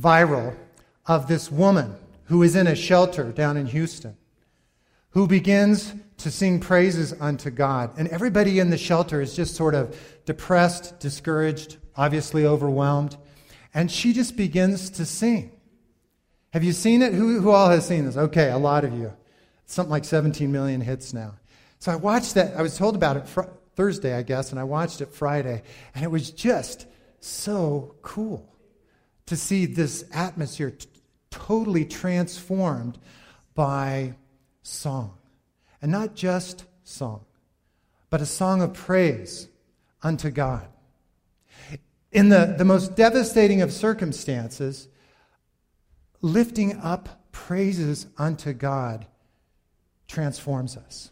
viral of this woman who is in a shelter down in Houston who begins to sing praises unto God. And everybody in the shelter is just sort of depressed, discouraged, obviously overwhelmed. And she just begins to sing. Have you seen it? Who, who all has seen this? Okay, a lot of you. Something like 17 million hits now. So I watched that. I was told about it fr- Thursday, I guess, and I watched it Friday. And it was just so cool to see this atmosphere t- totally transformed by song. And not just song, but a song of praise unto God. In the, the most devastating of circumstances, lifting up praises unto God transforms us.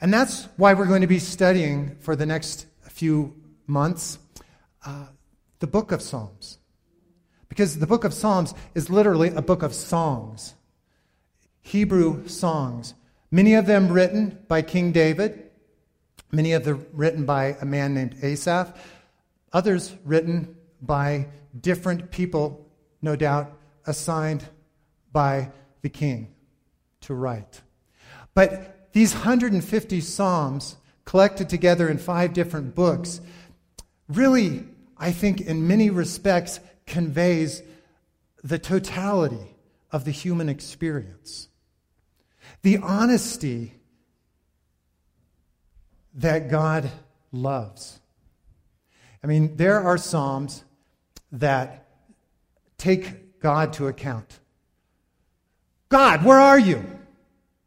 And that's why we're going to be studying for the next few months uh, the book of Psalms. Because the book of Psalms is literally a book of songs, Hebrew songs. Many of them written by King David, many of them written by a man named Asaph, others written by different people, no doubt assigned by the king to write. But these 150 Psalms, collected together in five different books, really, I think, in many respects, conveys the totality of the human experience. The honesty that God loves. I mean, there are Psalms that take God to account. God, where are you?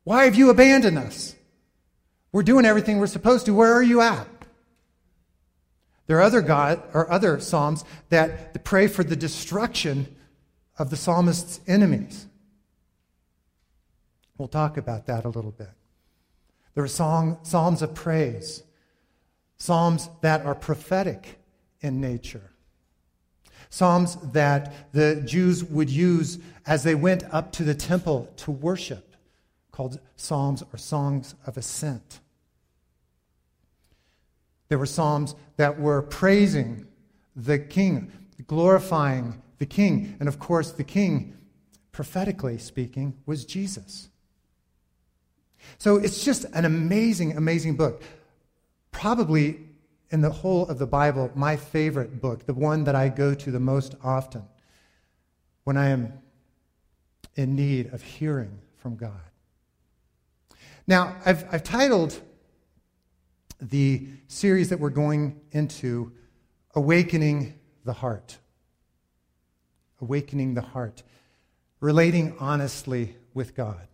Why have you abandoned us? We're doing everything we're supposed to. Where are you at? There are other God or other psalms that pray for the destruction of the psalmist's enemies. We'll talk about that a little bit. There are song, psalms of praise, psalms that are prophetic in nature, psalms that the Jews would use as they went up to the temple to worship called psalms or songs of ascent. There were psalms that were praising the king, glorifying the king. And of course, the king, prophetically speaking, was Jesus. So it's just an amazing, amazing book. Probably in the whole of the Bible, my favorite book, the one that I go to the most often when I am in need of hearing from God. Now, I've, I've titled the series that we're going into Awakening the Heart. Awakening the Heart. Relating honestly with God.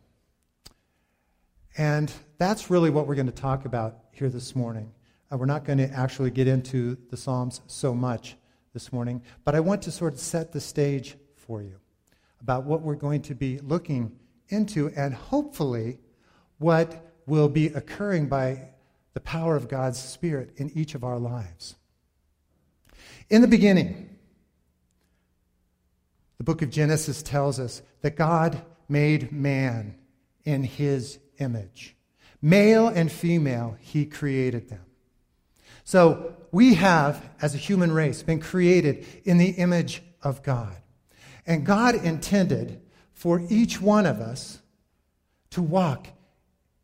And that's really what we're going to talk about here this morning. Uh, we're not going to actually get into the Psalms so much this morning, but I want to sort of set the stage for you about what we're going to be looking into and hopefully what will be occurring by the power of God's Spirit in each of our lives. In the beginning, the book of Genesis tells us that God made man in his image. Male and female, he created them. So we have, as a human race, been created in the image of God. And God intended for each one of us to walk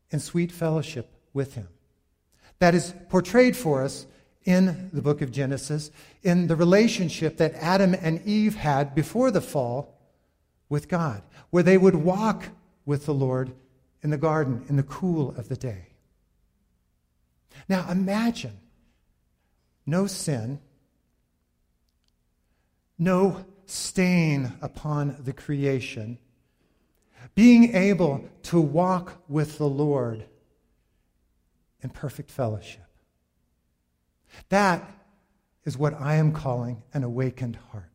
in sweet fellowship with him. That is portrayed for us in the book of Genesis in the relationship that Adam and Eve had before the fall with God, where they would walk with the Lord in the garden in the cool of the day. Now imagine no sin, no stain upon the creation, being able to walk with the Lord in perfect fellowship. That is what I am calling an awakened heart.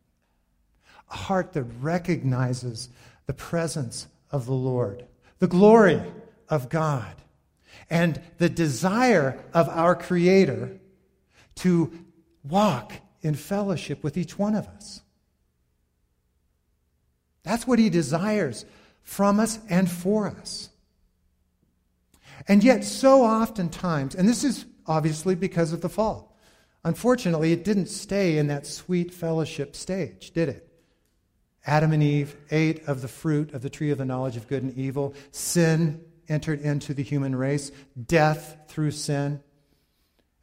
A heart that recognizes the presence of the Lord, the glory of God, and the desire of our Creator to walk in fellowship with each one of us. That's what He desires from us and for us. And yet, so oftentimes, and this is obviously because of the fall. Unfortunately, it didn't stay in that sweet fellowship stage, did it? Adam and Eve ate of the fruit of the tree of the knowledge of good and evil. Sin entered into the human race, death through sin,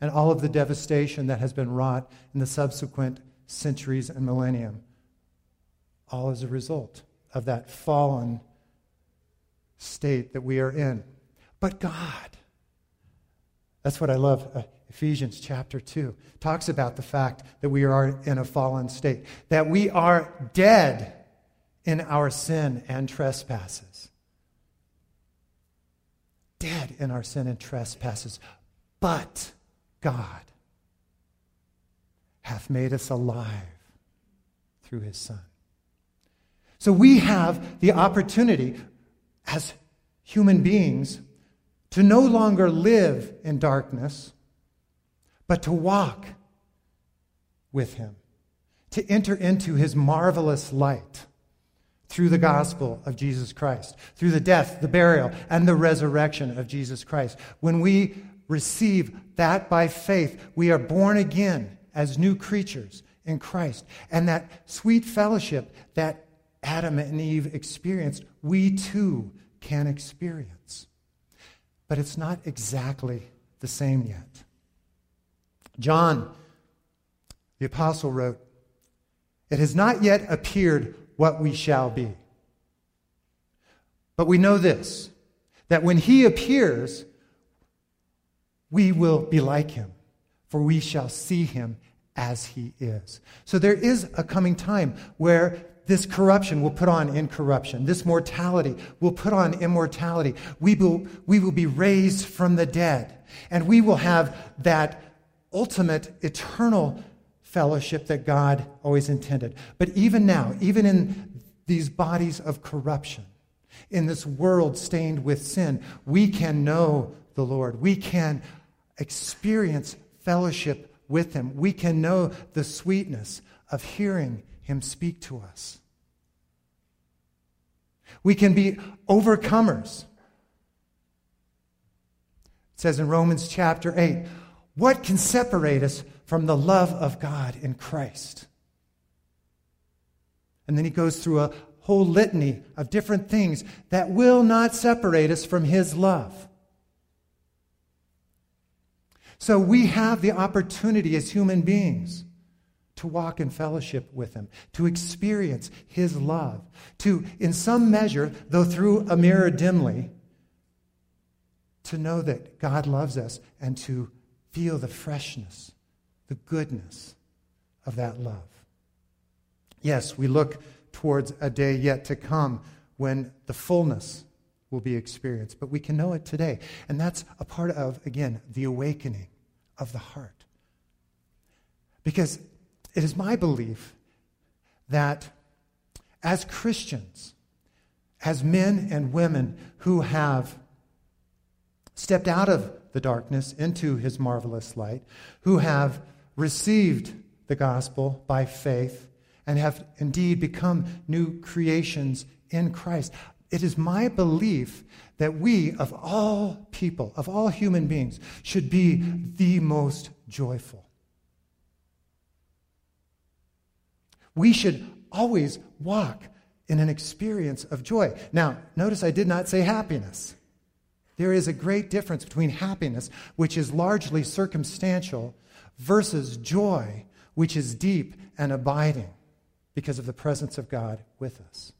and all of the devastation that has been wrought in the subsequent centuries and millennium. All as a result of that fallen state that we are in. But God, that's what I love. Uh, Ephesians chapter 2 talks about the fact that we are in a fallen state, that we are dead in our sin and trespasses. Dead in our sin and trespasses. But God hath made us alive through his Son. So we have the opportunity as human beings to no longer live in darkness, but to walk with him, to enter into his marvelous light through the gospel of Jesus Christ, through the death, the burial, and the resurrection of Jesus Christ. When we receive that by faith, we are born again as new creatures in Christ. And that sweet fellowship that Adam and Eve experienced, we too can experience. But it's not exactly the same yet. John, the apostle, wrote, It has not yet appeared what we shall be. But we know this that when he appears, we will be like him, for we shall see him as he is. So there is a coming time where this corruption will put on incorruption. This mortality will put on immortality. We will, we will be raised from the dead. And we will have that ultimate eternal fellowship that God always intended. But even now, even in these bodies of corruption, in this world stained with sin, we can know the Lord. We can experience fellowship with Him. We can know the sweetness of hearing Him speak to us. We can be overcomers. It says in Romans chapter 8, what can separate us from the love of God in Christ? And then he goes through a whole litany of different things that will not separate us from his love. So we have the opportunity as human beings to walk in fellowship with him, to experience his love, to, in some measure, though through a mirror dimly, to know that God loves us and to feel the freshness, the goodness of that love. Yes, we look towards a day yet to come when the fullness will be experienced, but we can know it today. And that's a part of, again, the awakening of the heart. Because it is my belief that as Christians, as men and women who have stepped out of the darkness into his marvelous light, who have received the gospel by faith and have indeed become new creations in Christ. It is my belief that we, of all people, of all human beings, should be the most joyful. We should always walk in an experience of joy. Now, notice I did not say happiness. There is a great difference between happiness, which is largely circumstantial, versus joy, which is deep and abiding because of the presence of God with us.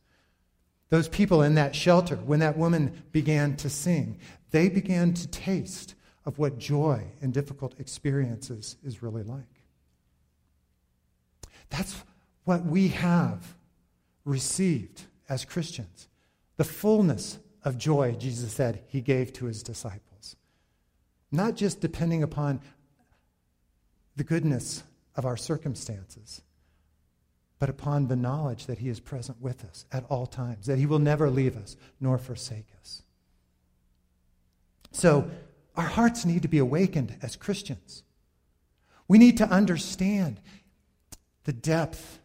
Those people in that shelter, when that woman began to sing, they began to taste of what joy in difficult experiences is really like. That's what we have received as Christians the fullness of joy, Jesus said, he gave to his disciples. Not just depending upon the goodness of our circumstances, but upon the knowledge that He is present with us at all times, that He will never leave us nor forsake us. So, our hearts need to be awakened as Christians. We need to understand the depth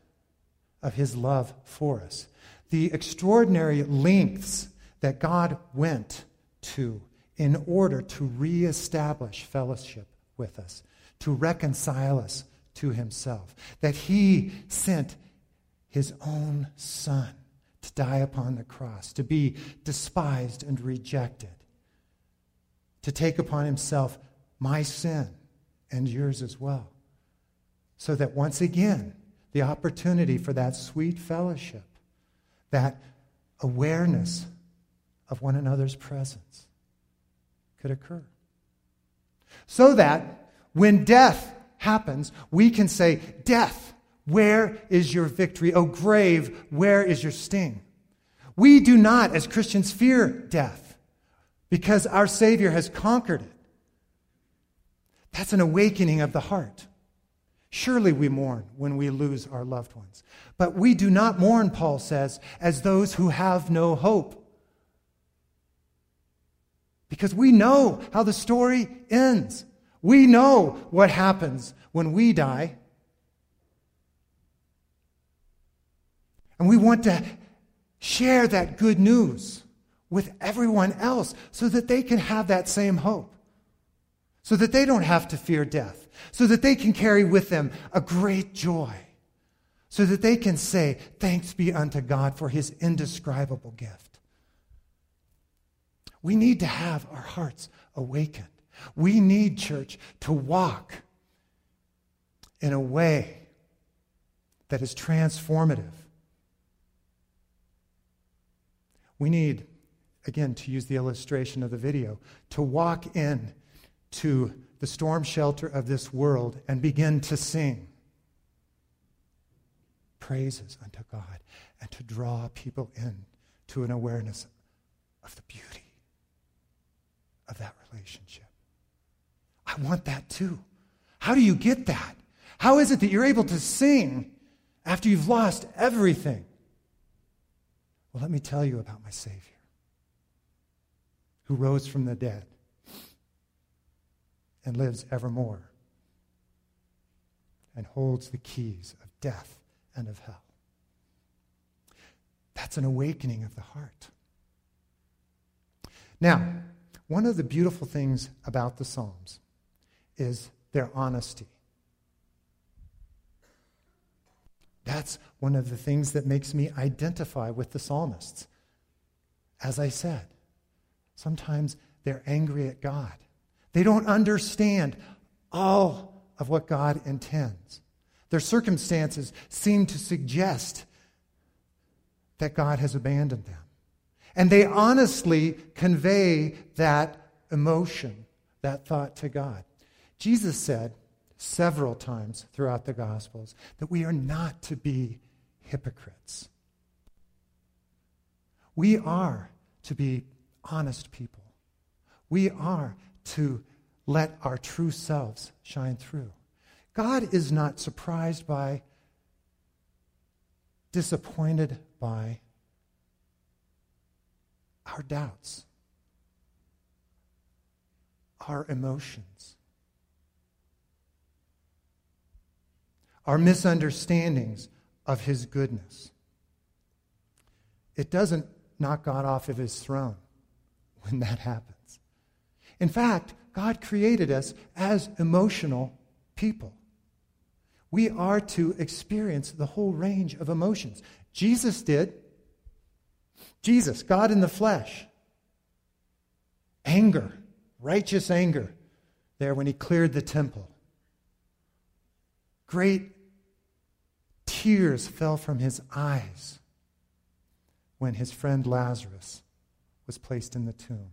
of His love for us, the extraordinary lengths that God went to in order to reestablish fellowship with us, to reconcile us to Himself, that He sent his own son to die upon the cross, to be despised and rejected, to take upon himself my sin and yours as well, so that once again, the opportunity for that sweet fellowship, that awareness of one another's presence could occur. So that when death happens, we can say, Death, where is your victory? Oh, grave, where is your sting? We do not, as Christians, fear death because our Savior has conquered it. That's an awakening of the heart. Surely we mourn when we lose our loved ones. But we do not mourn, Paul says, as those who have no hope. Because we know how the story ends. We know what happens when we die. And we want to share that good news with everyone else so that they can have that same hope, so that they don't have to fear death so that they can carry with them a great joy, so that they can say, Thanks be unto God for his indescribable gift. We need to have our hearts awakened. We need, church, to walk in a way that is transformative. We need, again, to use the illustration of the video, to walk in to the storm shelter of this world and begin to sing praises unto God and to draw people in to an awareness of the beauty of that relationship. I want that too. How do you get that? How is it that you're able to sing after you've lost everything? Well, let me tell you about my Savior who rose from the dead and lives evermore and holds the keys of death and of hell. That's an awakening of the heart. Now, one of the beautiful things about the Psalms is their honesty. That's one of the things that makes me identify with the psalmists. As I said, sometimes they're angry at God. They don't understand all of what God intends. Their circumstances seem to suggest that God has abandoned them. And they honestly convey that emotion, that thought to God. Jesus said several times throughout the Gospels that we are not to be hypocrites. We are to be honest people. We are to let our true selves shine through. God is not surprised by, disappointed by our doubts, our emotions, our misunderstandings of His goodness. It doesn't knock God off of His throne when that happens. In fact, God created us as emotional people. We are to experience the whole range of emotions. Jesus did. Jesus, God in the flesh. Anger, righteous anger, there when he cleared the temple. Great tears fell from his eyes when his friend Lazarus was placed in the tomb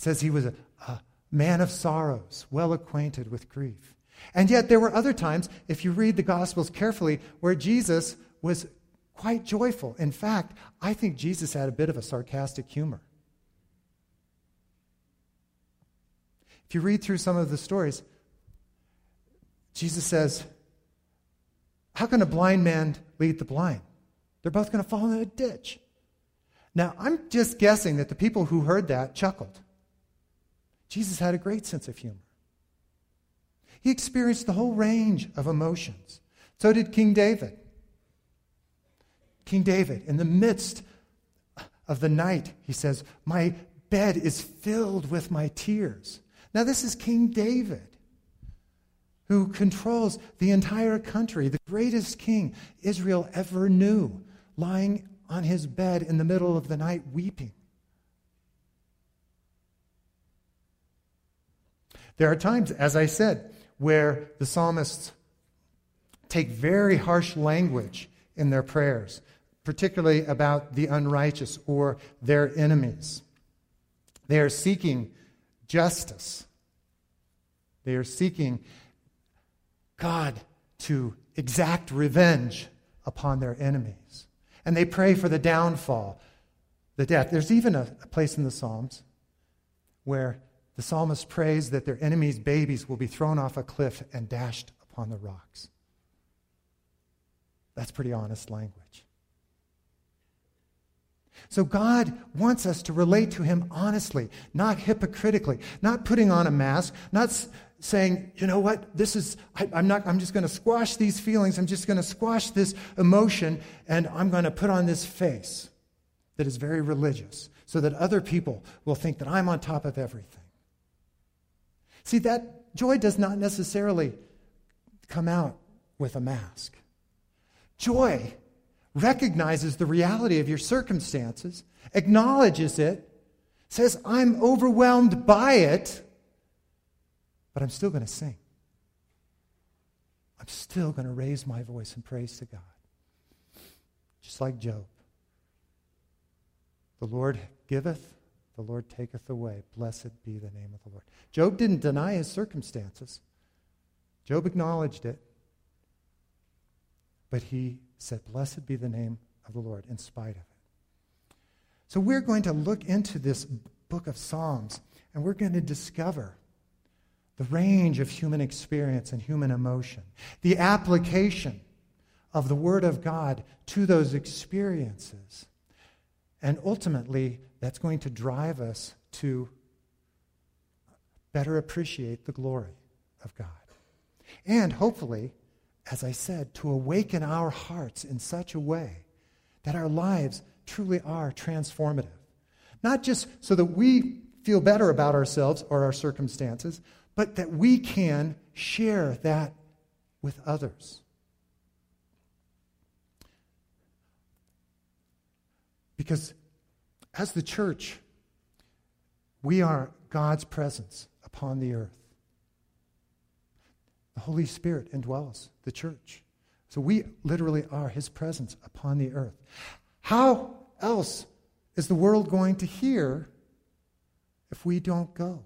says he was a, a man of sorrows, well acquainted with grief. And yet, there were other times, if you read the Gospels carefully, where Jesus was quite joyful. In fact, I think Jesus had a bit of a sarcastic humor. If you read through some of the stories, Jesus says, How can a blind man lead the blind? They're both going to fall in a ditch. Now, I'm just guessing that the people who heard that chuckled. Jesus had a great sense of humor. He experienced the whole range of emotions. So did King David. King David, in the midst of the night, he says, My bed is filled with my tears. Now, this is King David, who controls the entire country, the greatest king Israel ever knew, lying on his bed in the middle of the night weeping. There are times, as I said, where the psalmists take very harsh language in their prayers, particularly about the unrighteous or their enemies. They are seeking justice. They are seeking God to exact revenge upon their enemies. And they pray for the downfall, the death. There's even a, a place in the Psalms where the psalmist prays that their enemies' babies will be thrown off a cliff and dashed upon the rocks. That's pretty honest language. So God wants us to relate to Him honestly, not hypocritically, not putting on a mask, not saying, you know what, this is, I, am not, I'm just going to squash these feelings, I'm just going to squash this emotion, and I'm going to put on this face that is very religious so that other people will think that I'm on top of everything. See, that joy does not necessarily come out with a mask. Joy recognizes the reality of your circumstances, acknowledges it, says, I'm overwhelmed by it, but I'm still going to sing. I'm still going to raise my voice in praise to God. Just like Job. The Lord giveth, the Lord taketh away. Blessed be the name of the Lord. Job didn't deny his circumstances, Job acknowledged it. But he said, Blessed be the name of the Lord in spite of it. So we're going to look into this book of Psalms and we're going to discover the range of human experience and human emotion, the application of the Word of God to those experiences. And ultimately, that's going to drive us to better appreciate the glory of God. And hopefully, as I said, to awaken our hearts in such a way that our lives truly are transformative. Not just so that we feel better about ourselves or our circumstances, but that we can share that with others. Because as the church, we are God's presence upon the earth. The Holy Spirit indwells the church. So we literally are his presence upon the earth. How else is the world going to hear if we don't go?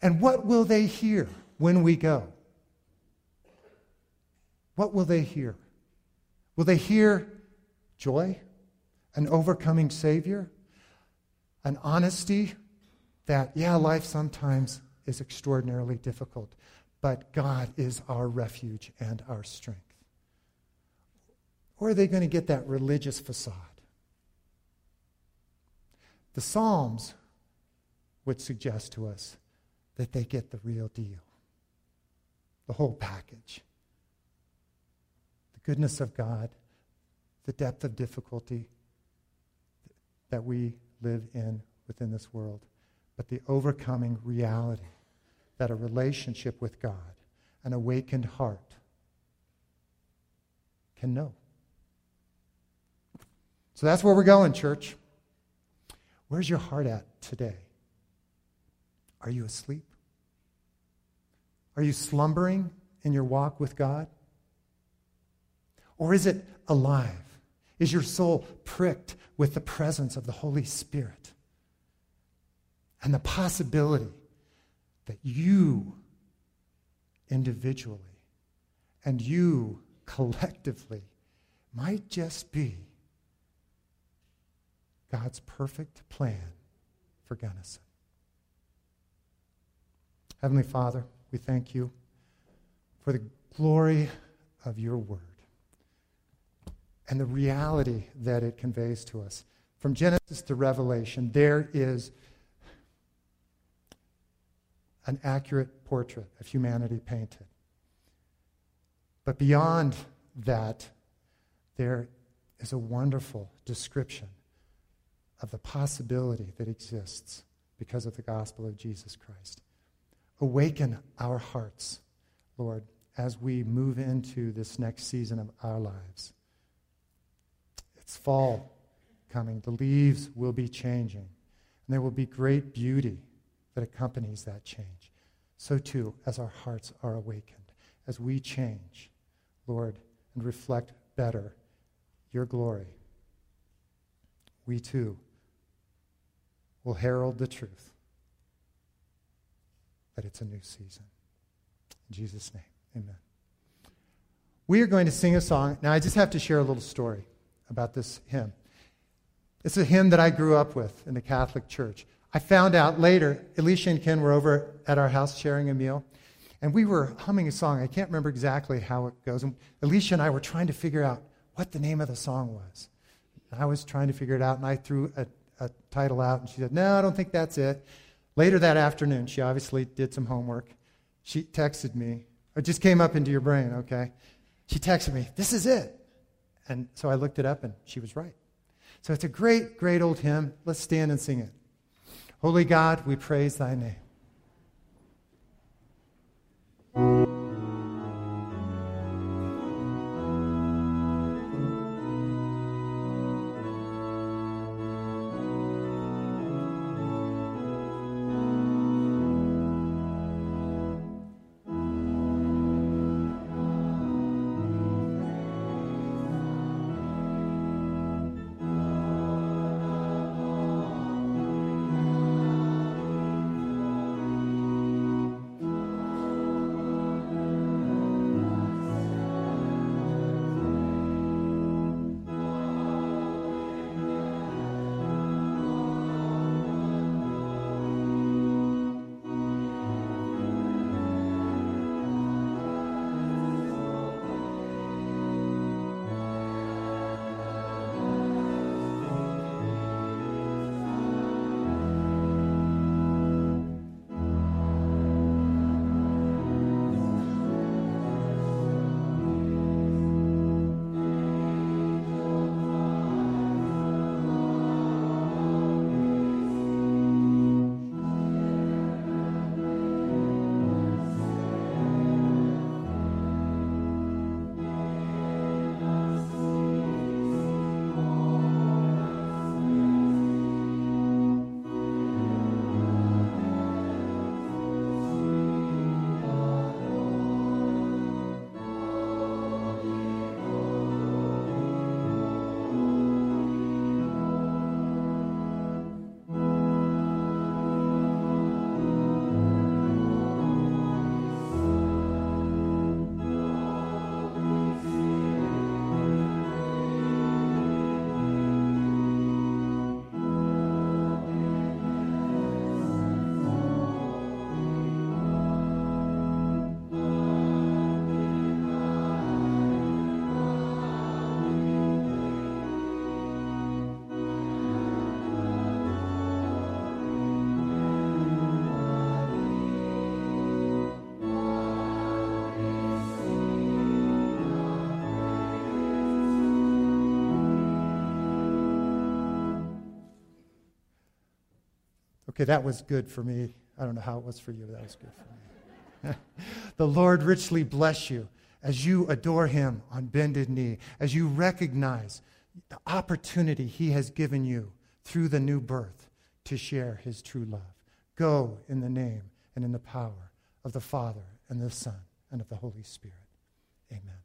And what will they hear when we go? What will they hear? Will they hear joy, an overcoming Savior, an honesty that, yeah, life sometimes is extraordinarily difficult, but God is our refuge and our strength? Or are they going to get that religious facade? The Psalms would suggest to us that they get the real deal, the whole package. The goodness of God, the depth of difficulty that we live in within this world, but the overcoming reality that a relationship with God, an awakened heart, can know. So that's where we're going, church. Where's your heart at today? Are you asleep? Are you slumbering in your walk with God? Or is it alive? Is your soul pricked with the presence of the Holy Spirit and the possibility that you individually and you collectively might just be God's perfect plan for Gunnison. Heavenly Father, we thank you for the glory of your word and the reality that it conveys to us. From Genesis to Revelation, there is an accurate portrait of humanity painted. But beyond that, there is a wonderful description of the possibility that exists because of the gospel of Jesus Christ. Awaken our hearts Lord, as we move into this next season of our lives. It's fall coming, the leaves will be changing, and there will be great beauty that accompanies that change. So, too, as our hearts are awakened, as we change, Lord, and reflect better your glory, we too will herald the truth that it's a new season. In Jesus' name, amen. We are going to sing a song. Now, I just have to share a little story about this hymn. It's a hymn that I grew up with in the Catholic Church. I found out later, Alicia and Ken were over at our house sharing a meal, and we were humming a song. I can't remember exactly how it goes. And Alicia and I were trying to figure out what the name of the song was. I was trying to figure it out, and I threw a, a title out, and she said, No, I don't think that's it. Later that afternoon, she obviously did some homework. She texted me. It just came up into your brain, okay? She texted me, This is it. And so I looked it up, and she was right. So it's a great, great old hymn. Let's stand and sing it. Holy God, we praise thy name. Okay, that was good for me. I don't know how it was for you, but that was good for me. the Lord richly bless you as you adore him on bended knee, as you recognize the opportunity he has given you through the new birth to share his true love. Go in the name and in the power of the Father and the Son and of the Holy Spirit. Amen.